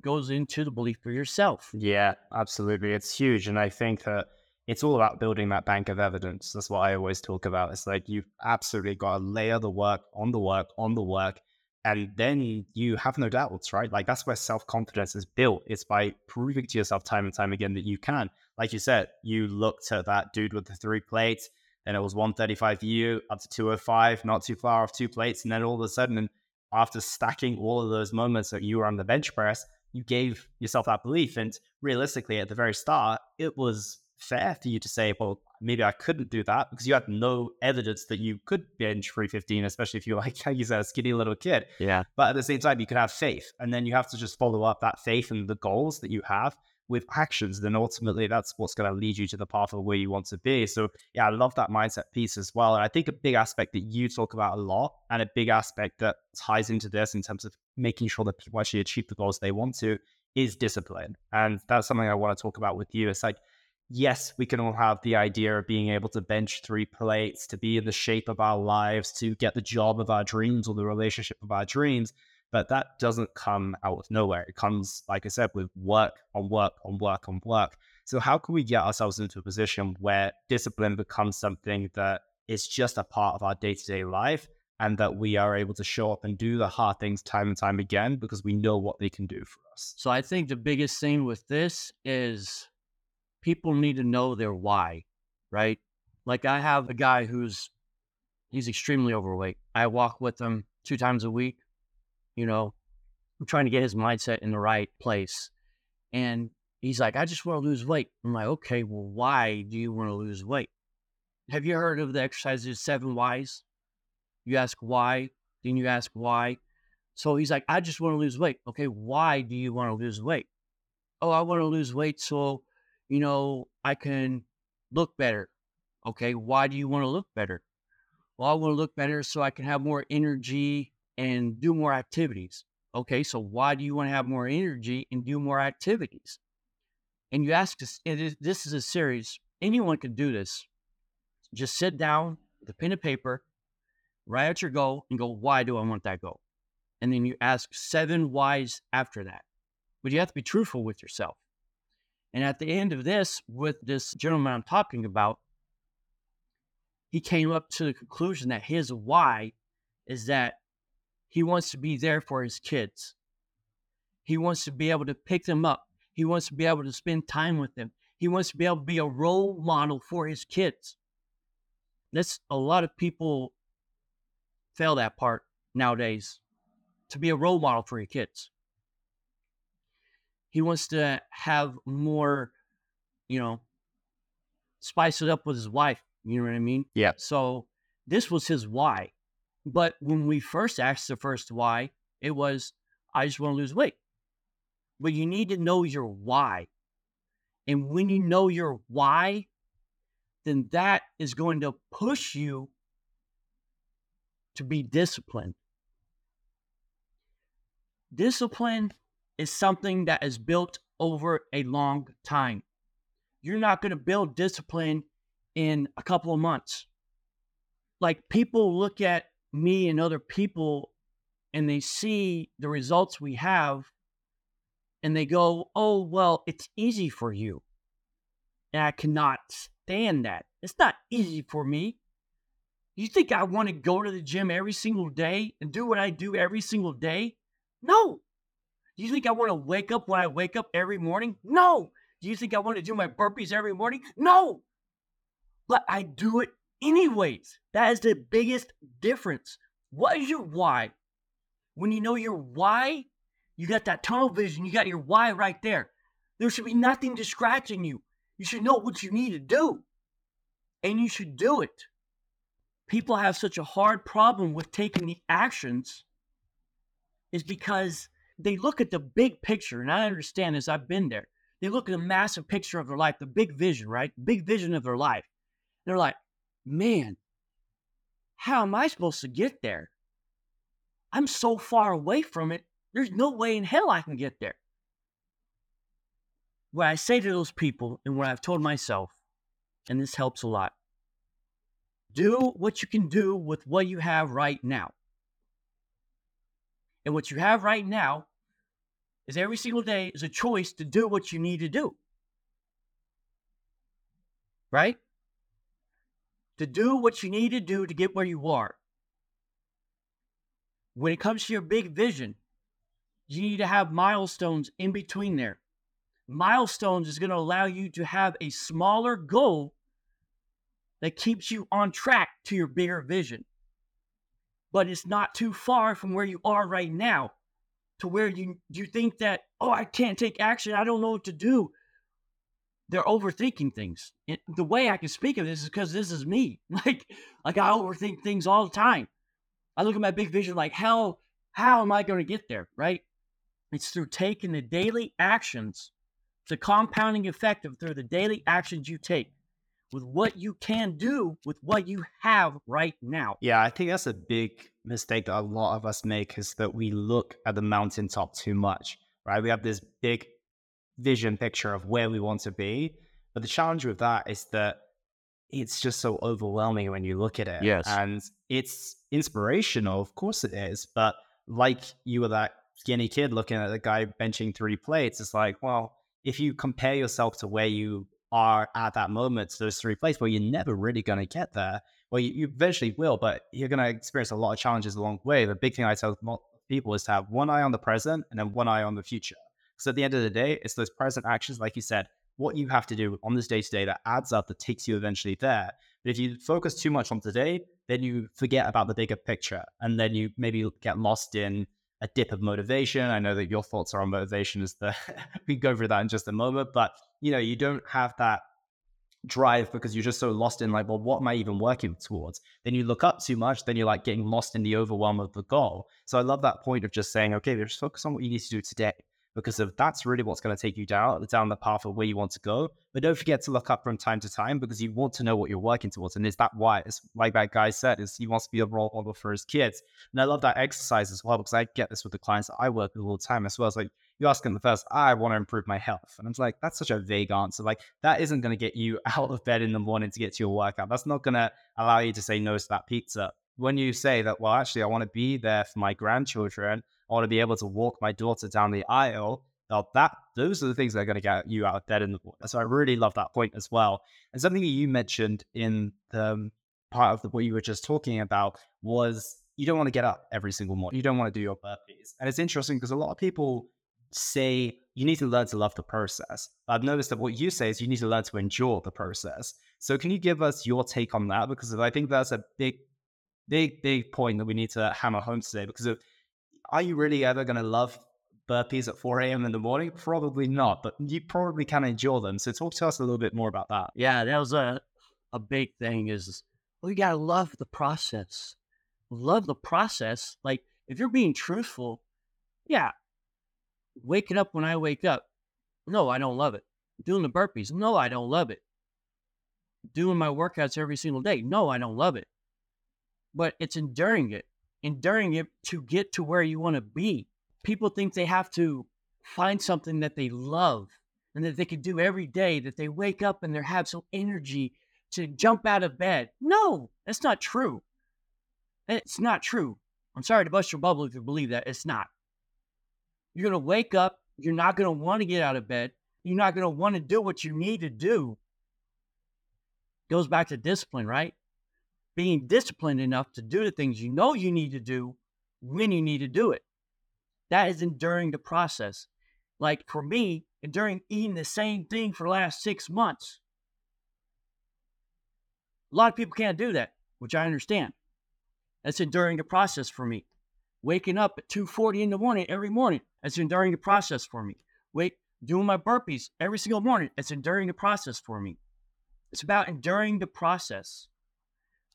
[SPEAKER 2] goes into the belief for yourself.
[SPEAKER 3] Yeah, absolutely. It's huge. And I think that it's all about building that bank of evidence. That's what I always talk about. It's like you've absolutely got to layer the work on the work on the work and then you have no doubts, right? Like that's where self confidence is built. It's by proving to yourself time and time again that you can. Like you said, you looked at that dude with the three plates, then it was 135 for you, up to 205, not too far off two plates. And then all of a sudden, after stacking all of those moments that you were on the bench press, you gave yourself that belief. And realistically, at the very start, it was fair for you to say, well, maybe I couldn't do that because you had no evidence that you could bench 315, especially if you're like, you said, a skinny little kid.
[SPEAKER 2] Yeah.
[SPEAKER 3] But at the same time, you could have faith. And then you have to just follow up that faith and the goals that you have with actions. Then ultimately, that's what's going to lead you to the path of where you want to be. So, yeah, I love that mindset piece as well. And I think a big aspect that you talk about a lot and a big aspect that ties into this in terms of making sure that people actually achieve the goals they want to is discipline. And that's something I want to talk about with you. It's like, yes, we can all have the idea of being able to bench three plates, to be in the shape of our lives, to get the job of our dreams or the relationship of our dreams. But that doesn't come out of nowhere. It comes, like I said, with work on work on work on work. So, how can we get ourselves into a position where discipline becomes something that is just a part of our day to day life and that we are able to show up and do the hard things time and time again because we know what they can do for us?
[SPEAKER 2] So, I think the biggest thing with this is people need to know their why, right? Like I have a guy who's he's extremely overweight. I walk with him two times a week. You know, I'm trying to get his mindset in the right place. And he's like, I just want to lose weight. I'm like, okay, well, why do you want to lose weight? have you heard of the exercises seven whys? You ask why, then you ask why. So he's like, I just want to lose weight. Okay, why do you want to lose weight? Oh, I want to lose weight so, you know, I can look better. Okay, why do you want to look better? Well, I want to look better so I can have more energy and do more activities. Okay, so why do you want to have more energy and do more activities? And you ask this, this is a series, anyone can do this. Just sit down with a pen and paper, write out your goal, and go, why do I want that goal? And then you ask seven whys after that. But you have to be truthful with yourself. And at the end of this, with this gentleman I'm talking about, he came up to the conclusion that his why is that he wants to be there for his kids. He wants to be able to pick them up. He wants to be able to spend time with them. He wants to be able to be a role model for his kids. That's a lot of people fail that part nowadays to be a role model for your kids. He wants to have more, you know, spice it up with his wife. You know what I mean?
[SPEAKER 3] Yeah.
[SPEAKER 2] So this was his why. But when we first asked the first why, it was, I just want to lose weight. But you need to know your why. And when you know your why, then that is going to push you to be disciplined. Discipline is something that is built over a long time. You're not going to build discipline in a couple of months. Like people look at me and other people and they see the results we have and they go, oh, well, it's easy for you. And I cannot stand that. It's not easy for me. You think I want to go to the gym every single day and do what I do every single day? No. Do you think I want to wake up when I wake up every morning? No. Do you think I want to do my burpees every morning? No. But I do it anyways. That is the biggest difference. What is your why? When you know your why, you got that tunnel vision, you got your why right there. There should be nothing distracting you. You should know what you need to do. And you should do it. People have such a hard problem with taking the actions is because they look at the big picture, and I understand this, I've been there. They look at the massive picture of their life, the big vision, right? Big vision of their life. They're like, man, how am I supposed to get there? I'm so far away from it. There's no way in hell I can get there. What I say to those people, and what I've told myself, and this helps a lot do what you can do with what you have right now. And what you have right now is every single day is a choice to do what you need to do. Right? To do what you need to do to get where you are. When it comes to your big vision, you need to have milestones in between there. Milestones is going to allow you to have a smaller goal that keeps you on track to your bigger vision but it's not too far from where you are right now to where you you think that oh I can't take action I don't know what to do they're overthinking things the way I can speak of this is because this is me like like I overthink things all the time I look at my big vision like how how am I going to get there right it's through taking the daily actions the compounding effect of through the daily actions you take with what you can do with what you have right now.
[SPEAKER 3] Yeah, I think that's a big mistake that a lot of us make is that we look at the mountaintop too much, right? We have this big vision picture of where we want to be. But the challenge with that is that it's just so overwhelming when you look at it.
[SPEAKER 2] Yes.
[SPEAKER 3] And it's inspirational, of course it is. But like you were that skinny kid looking at the guy benching three plates, it's like, well, if you compare yourself to where you are at that moment to those three plates, where you're never really going to get there. Well, you, you eventually will, but you're going to experience a lot of challenges along the way. The big thing I tell people is to have one eye on the present and then one eye on the future. Because at the end of the day, it's those present actions, like you said, what you have to do on this day to day that adds up, that takes you eventually there. But if you focus too much on today, then you forget about the bigger picture. And then you maybe get lost in a dip of motivation. I know that your thoughts are on motivation as the we go over that in just a moment, but you know, you don't have that drive because you're just so lost in like, well, what am I even working towards? Then you look up too much, then you're like getting lost in the overwhelm of the goal. So I love that point of just saying, okay, just focus on what you need to do today because if that's really what's going to take you down down the path of where you want to go. But don't forget to look up from time to time because you want to know what you're working towards. And is that why? It's like that guy said, is he wants to be a role model for his kids. And I love that exercise as well because I get this with the clients that I work with all the time as well. It's like you ask them the first, I want to improve my health. And I'm like, that's such a vague answer. Like that isn't going to get you out of bed in the morning to get to your workout. That's not going to allow you to say no to that pizza. When you say that, well, actually, I want to be there for my grandchildren I want to be able to walk my daughter down the aisle. Now that those are the things that are going to get you out of bed in the morning. So I really love that point as well. And something that you mentioned in the um, part of the, what you were just talking about was you don't want to get up every single morning. You don't want to do your burpees. And it's interesting because a lot of people say you need to learn to love the process. I've noticed that what you say is you need to learn to endure the process. So can you give us your take on that? Because I think that's a big, big, big point that we need to hammer home today. Because of are you really ever going to love burpees at 4 a.m. in the morning? Probably not, but you probably can endure them. So talk to us a little bit more about that.
[SPEAKER 2] Yeah, that was a a big thing. Is well, you gotta love the process. Love the process. Like if you're being truthful, yeah. Waking up when I wake up, no, I don't love it. Doing the burpees, no, I don't love it. Doing my workouts every single day, no, I don't love it. But it's enduring it enduring it to get to where you want to be. People think they have to find something that they love and that they can do every day, that they wake up and they have some energy to jump out of bed. No, that's not true. It's not true. I'm sorry to bust your bubble if you believe that. It's not. You're going to wake up. You're not going to want to get out of bed. You're not going to want to do what you need to do. Goes back to discipline, right? Being disciplined enough to do the things you know you need to do when you need to do it. That is enduring the process. Like for me, enduring eating the same thing for the last six months. A lot of people can't do that, which I understand. That's enduring the process for me. Waking up at 2:40 in the morning every morning, that's enduring the process for me. Wait, doing my burpees every single morning, it's enduring the process for me. It's about enduring the process.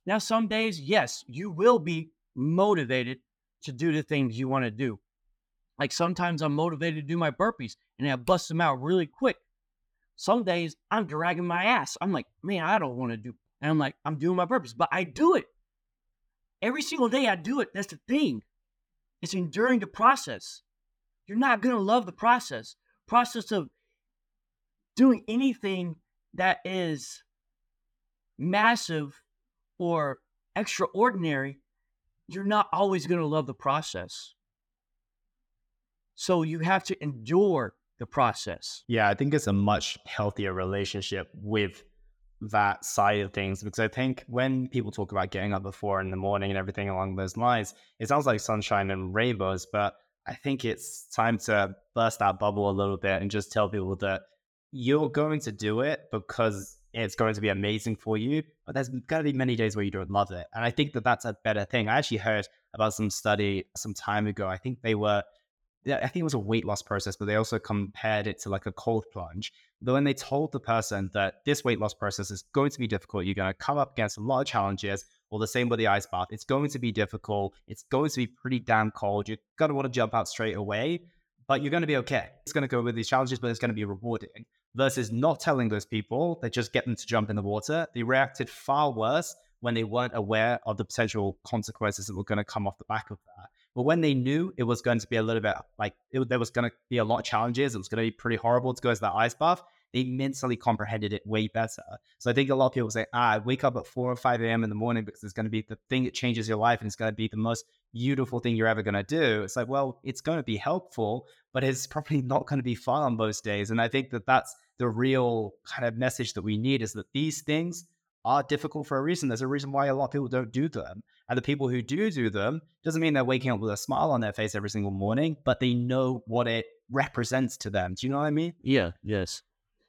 [SPEAKER 2] Now, some days, yes, you will be motivated to do the things you want to do. Like sometimes I'm motivated to do my burpees and I bust them out really quick. Some days I'm dragging my ass. I'm like, man, I don't want to do. And I'm like, I'm doing my burpees, but I do it. Every single day I do it. That's the thing. It's enduring the process. You're not going to love the process. Process of doing anything that is massive or extraordinary, you're not always going to love the process. So you have to endure the process.
[SPEAKER 3] Yeah, I think it's a much healthier relationship with that side of things because I think when people talk about getting up before in the morning and everything along those lines, it sounds like sunshine and rainbows, but I think it's time to burst that bubble a little bit and just tell people that you're going to do it because it's going to be amazing for you. But there's going to be many days where you don't love it. And I think that that's a better thing. I actually heard about some study some time ago. I think they were, I think it was a weight loss process, but they also compared it to like a cold plunge. But when they told the person that this weight loss process is going to be difficult, you're going to come up against a lot of challenges, or the same with the ice bath, it's going to be difficult. It's going to be pretty damn cold. You're going to want to jump out straight away, but you're going to be okay. It's going to go with these challenges, but it's going to be rewarding versus not telling those people, they just get them to jump in the water. They reacted far worse when they weren't aware of the potential consequences that were going to come off the back of that. But when they knew it was going to be a little bit like it, there was going to be a lot of challenges, it was going to be pretty horrible to go into that ice bath, they mentally comprehended it way better. So I think a lot of people say, ah, I wake up at 4 or 5 a.m. in the morning because it's going to be the thing that changes your life and it's going to be the most beautiful thing you're ever going to do. It's like, well, it's going to be helpful, but it's probably not going to be fun on most days. And I think that that's the real kind of message that we need is that these things are difficult for a reason. There's a reason why a lot of people don't do them. And the people who do do them doesn't mean they're waking up with a smile on their face every single morning, but they know what it represents to them. Do you know what I mean?
[SPEAKER 2] Yeah, yes.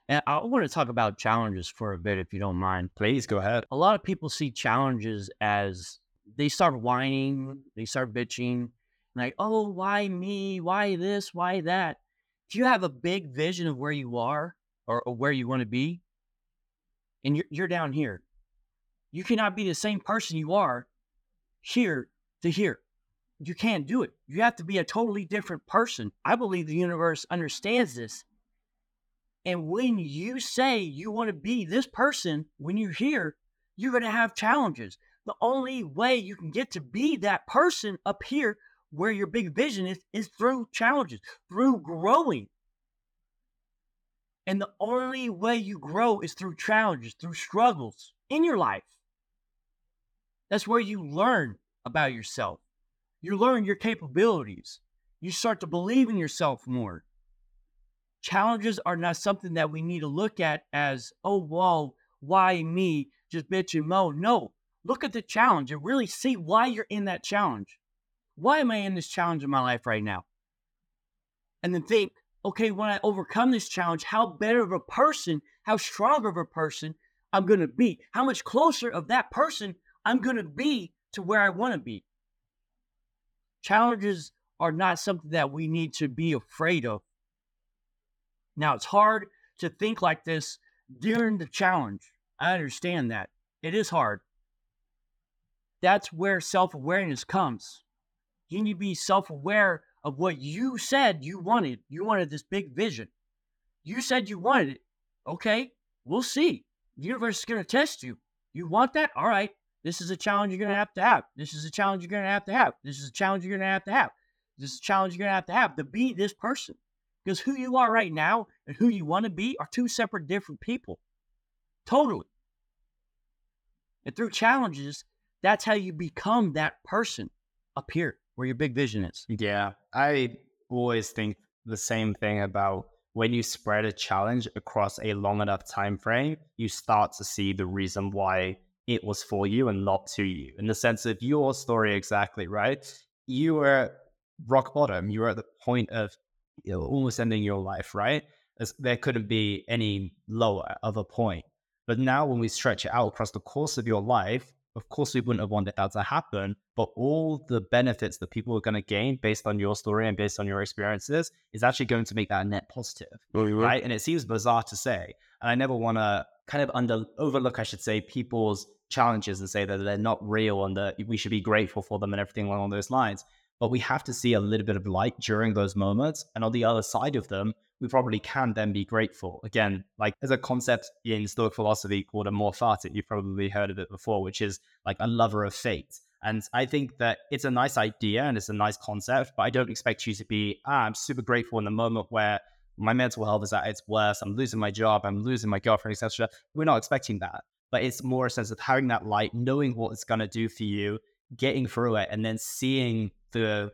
[SPEAKER 2] And I want to talk about challenges for a bit, if you don't mind.
[SPEAKER 3] Please go ahead.
[SPEAKER 2] A lot of people see challenges as they start whining, they start bitching, like, oh, why me? Why this? Why that? If you have a big vision of where you are or, or where you want to be, and you're, you're down here. You cannot be the same person you are here to here. You can't do it. You have to be a totally different person. I believe the universe understands this. And when you say you want to be this person, when you're here, you're going to have challenges. The only way you can get to be that person up here where your big vision is, is through challenges, through growing. And the only way you grow is through challenges, through struggles in your life. That's where you learn about yourself. You learn your capabilities. You start to believe in yourself more. Challenges are not something that we need to look at as, oh, well, why me? Just bitch and moan. No, look at the challenge and really see why you're in that challenge. Why am I in this challenge in my life right now? And then think, okay, when I overcome this challenge, how better of a person, how stronger of a person I'm going to be, how much closer of that person I'm going to be to where I want to be. Challenges are not something that we need to be afraid of. Now, it's hard to think like this during the challenge. I understand that. It is hard. That's where self awareness comes. You need to be self aware of what you said you wanted. You wanted this big vision. You said you wanted it. Okay, we'll see. The universe is going to test you. You want that? All right. This is a challenge you're going to have to have. This is a challenge you're going to have to have. This is a challenge you're going to have to have. This is a challenge you're going to have to have to be this person. Because who you are right now and who you want to be are two separate, different people. Totally. And through challenges, that's how you become that person up here where your big vision is.
[SPEAKER 3] Yeah. I always think the same thing about when you spread a challenge across a long enough time frame, you start to see the reason why it was for you and not to you. In the sense of your story exactly, right? You were rock bottom. You were at the point of you know, almost ending your life, right? There couldn't be any lower of a point. But now when we stretch it out across the course of your life, of course, we wouldn't have wanted that to happen, but all the benefits that people are going to gain based on your story and based on your experiences is actually going to make that a net positive, mm-hmm. right? And it seems bizarre to say, and I never want to kind of under overlook, I should say, people's challenges and say that they're not real and that we should be grateful for them and everything along those lines. But we have to see a little bit of light during those moments, and on the other side of them, we probably can then be grateful. Again, like there's a concept in Stoic philosophy called amor fati. You've probably heard of it before, which is like a lover of fate. And I think that it's a nice idea and it's a nice concept, but I don't expect you to be, ah, I'm super grateful in the moment where my mental health is at its worst, I'm losing my job, I'm losing my girlfriend, etc. We're not expecting that. But it's more a sense of having that light, knowing what it's gonna do for you, getting through it, and then seeing the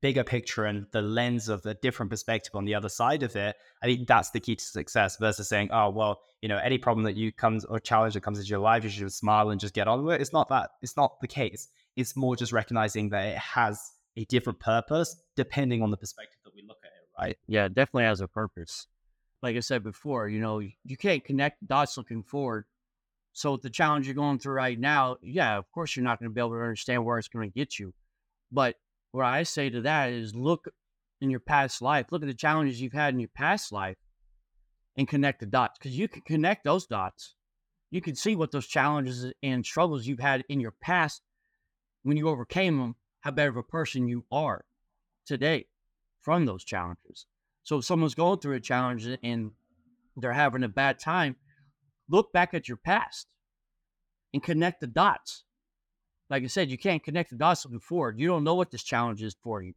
[SPEAKER 3] bigger picture and the lens of the different perspective on the other side of it, I think that's the key to success versus saying, oh, well, you know, any problem that you comes or challenge that comes into your life, you should smile and just get on with it. It's not that. It's not the case. It's more just recognizing that it has a different purpose depending on the perspective that we look at it, right?
[SPEAKER 2] Yeah, definitely has a purpose. Like I said before, you know, you can't connect dots looking forward. So the challenge you're going through right now, yeah, of course you're not going to be able to understand where it's going to get you. But what I say to that is look in your past life, look at the challenges you've had in your past life and connect the dots because you can connect those dots. You can see what those challenges and struggles you've had in your past when you overcame them, how better of a person you are today from those challenges. So if someone's going through a challenge and they're having a bad time, look back at your past and connect the dots like I said, you can't connect the dots looking forward. You don't know what this challenge is for you.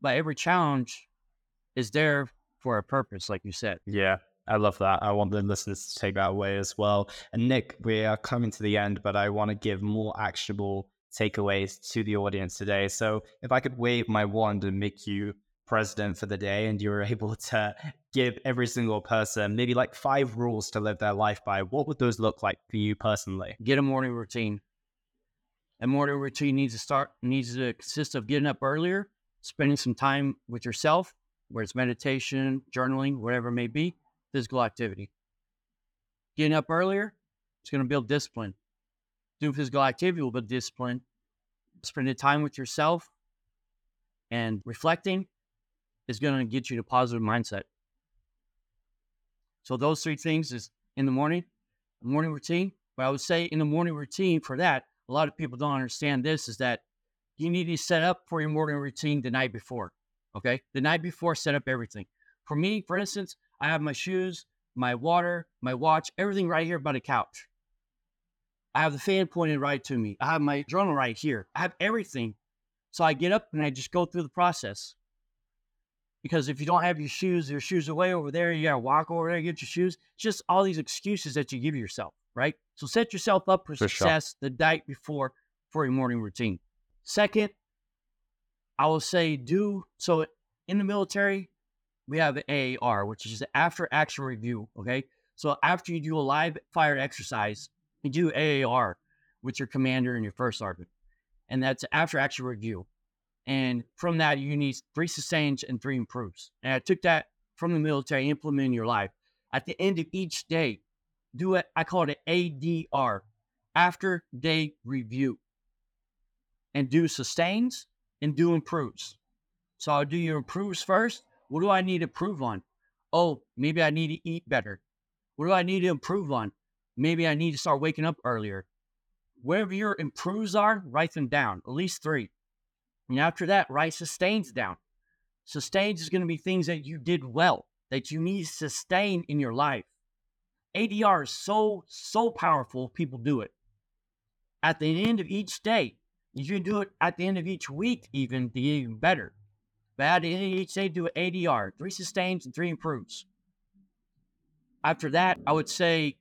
[SPEAKER 2] But every challenge is there for a purpose, like you said.
[SPEAKER 3] Yeah, I love that. I want the listeners to take that away as well. And Nick, we are coming to the end, but I want to give more actionable takeaways to the audience today. So if I could wave my wand and make you president for the day and you were able to give every single person maybe like five rules to live their life by, what would those look like for you personally?
[SPEAKER 2] Get a morning routine. A morning routine needs to start needs to consist of getting up earlier, spending some time with yourself, where it's meditation, journaling, whatever it may be, physical activity. Getting up earlier, it's going to build discipline. Doing physical activity will build discipline. Spending time with yourself and reflecting is going to get you to positive mindset. So those three things is in the morning, morning routine. But I would say in the morning routine for that, a lot of people don't understand this is that you need to set up for your morning routine the night before. Okay. The night before, set up everything. For me, for instance, I have my shoes, my water, my watch, everything right here by the couch. I have the fan pointed right to me. I have my journal right here. I have everything. So I get up and I just go through the process. Because if you don't have your shoes, your shoes are way over there, you gotta walk over there, get your shoes. Just all these excuses that you give yourself, right? So set yourself up for,
[SPEAKER 3] For sure.
[SPEAKER 2] success the night before for your morning routine. Second, I will say do so in the military, we have the AAR, which is the after action review. Okay. So after you do a live fire exercise, you do AAR with your commander and your first sergeant. And that's after action review. And from that, you need three sustains and three improves. And I took that from the military, implement in your life. At the end of each day, do it. I call it an ADR, after day review. And do sustains and do improves. So I'll do your improves first. What do I need to improve on? Oh, maybe I need to eat better. What do I need to improve on? Maybe I need to start waking up earlier. Wherever your improves are, write them down, at least three. And after that, write sustains down. Sustains is going to be things that you did well, that you need to sustain in your life. ADR is so, so powerful, people do it. At the end of each day, you do it at the end of each week, even to get even better. But at the end of each day, do an ADR, three sustains and three improves. After that, I would say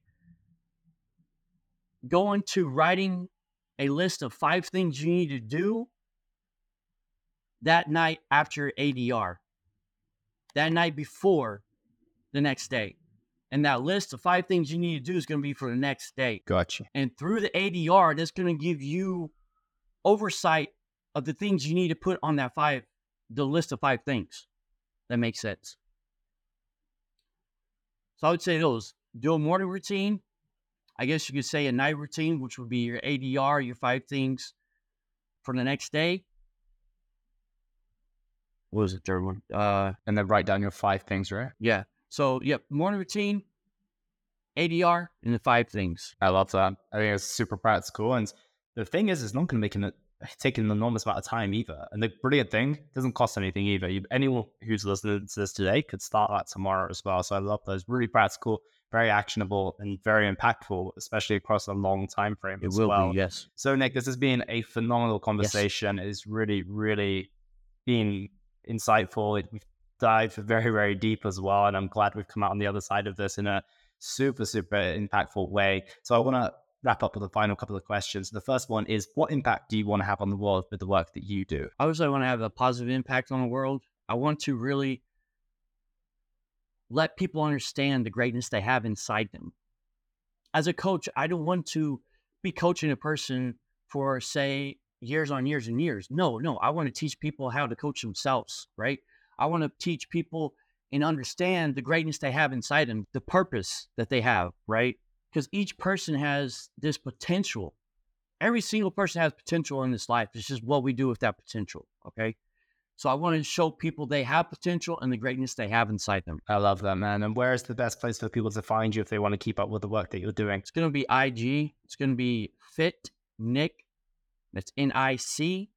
[SPEAKER 2] go into writing a list of five things you need to do that night after ADR, that night before the next day. And that list of five things you need to do is going to be for the next day.
[SPEAKER 3] Gotcha.
[SPEAKER 2] And through the ADR, that's going to give you oversight of the things you need to put on that five, the list of five things. That makes sense. So I would say those do a morning routine. I guess you could say a night routine, which would be your ADR, your five things for the next day. What was the third one? Uh,
[SPEAKER 3] And then write down your five things, right?
[SPEAKER 2] yeah. So, yep, morning routine, ADR, and the five things.
[SPEAKER 3] I love that. I think it's super practical. And the thing is, it's not going to make an, uh, take an enormous amount of time either. And the brilliant thing, it doesn't cost anything either. You, anyone who's listening to this today could start that tomorrow as well. So I love those. Really practical, very actionable, and very impactful, especially across a long time frame
[SPEAKER 2] It
[SPEAKER 3] as
[SPEAKER 2] will
[SPEAKER 3] well.
[SPEAKER 2] be, yes.
[SPEAKER 3] So Nick, this has been a phenomenal conversation. It's really, really been insightful. It, we've dived very, very deep as well, and I'm glad we've come out on the other side of this in a super, super impactful way. So I want to wrap up with a final couple of questions. The first one is, what impact do you want to have on the world with the work that you do?
[SPEAKER 2] I also want to have a positive impact on the world. I want to really let people understand the greatness they have inside them. As a coach, I don't want to be coaching a person for, say, years on years and years. No, no. I want to teach people how to coach themselves, right? I want to teach people and understand the greatness they have inside them, the purpose that they have, right? Because each person has this potential. Every single person has potential in this life. It's just what we do with that potential, okay? So I want to show people they have potential and the greatness they have inside them.
[SPEAKER 3] I love that, man. And where is the best place for people to find you if they want to keep up with the work that you're doing?
[SPEAKER 2] It's going to be IG. It's going to be fit Nick. That's N I C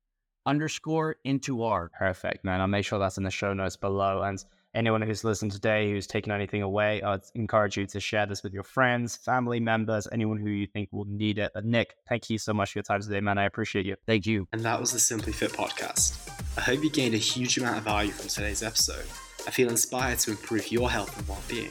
[SPEAKER 2] underscore into R.
[SPEAKER 3] Perfect, man. I'll make sure that's in the show notes below. And anyone who's listened today who's taken anything away, I'd encourage you to share this with your friends, family members, anyone who you think will need it. But Nick, thank you so much for your time today, man. I appreciate you.
[SPEAKER 2] Thank you.
[SPEAKER 4] And that was the Simply Fit podcast. I hope you gained a huge amount of value from today's episode. I feel inspired to improve your health and well-being.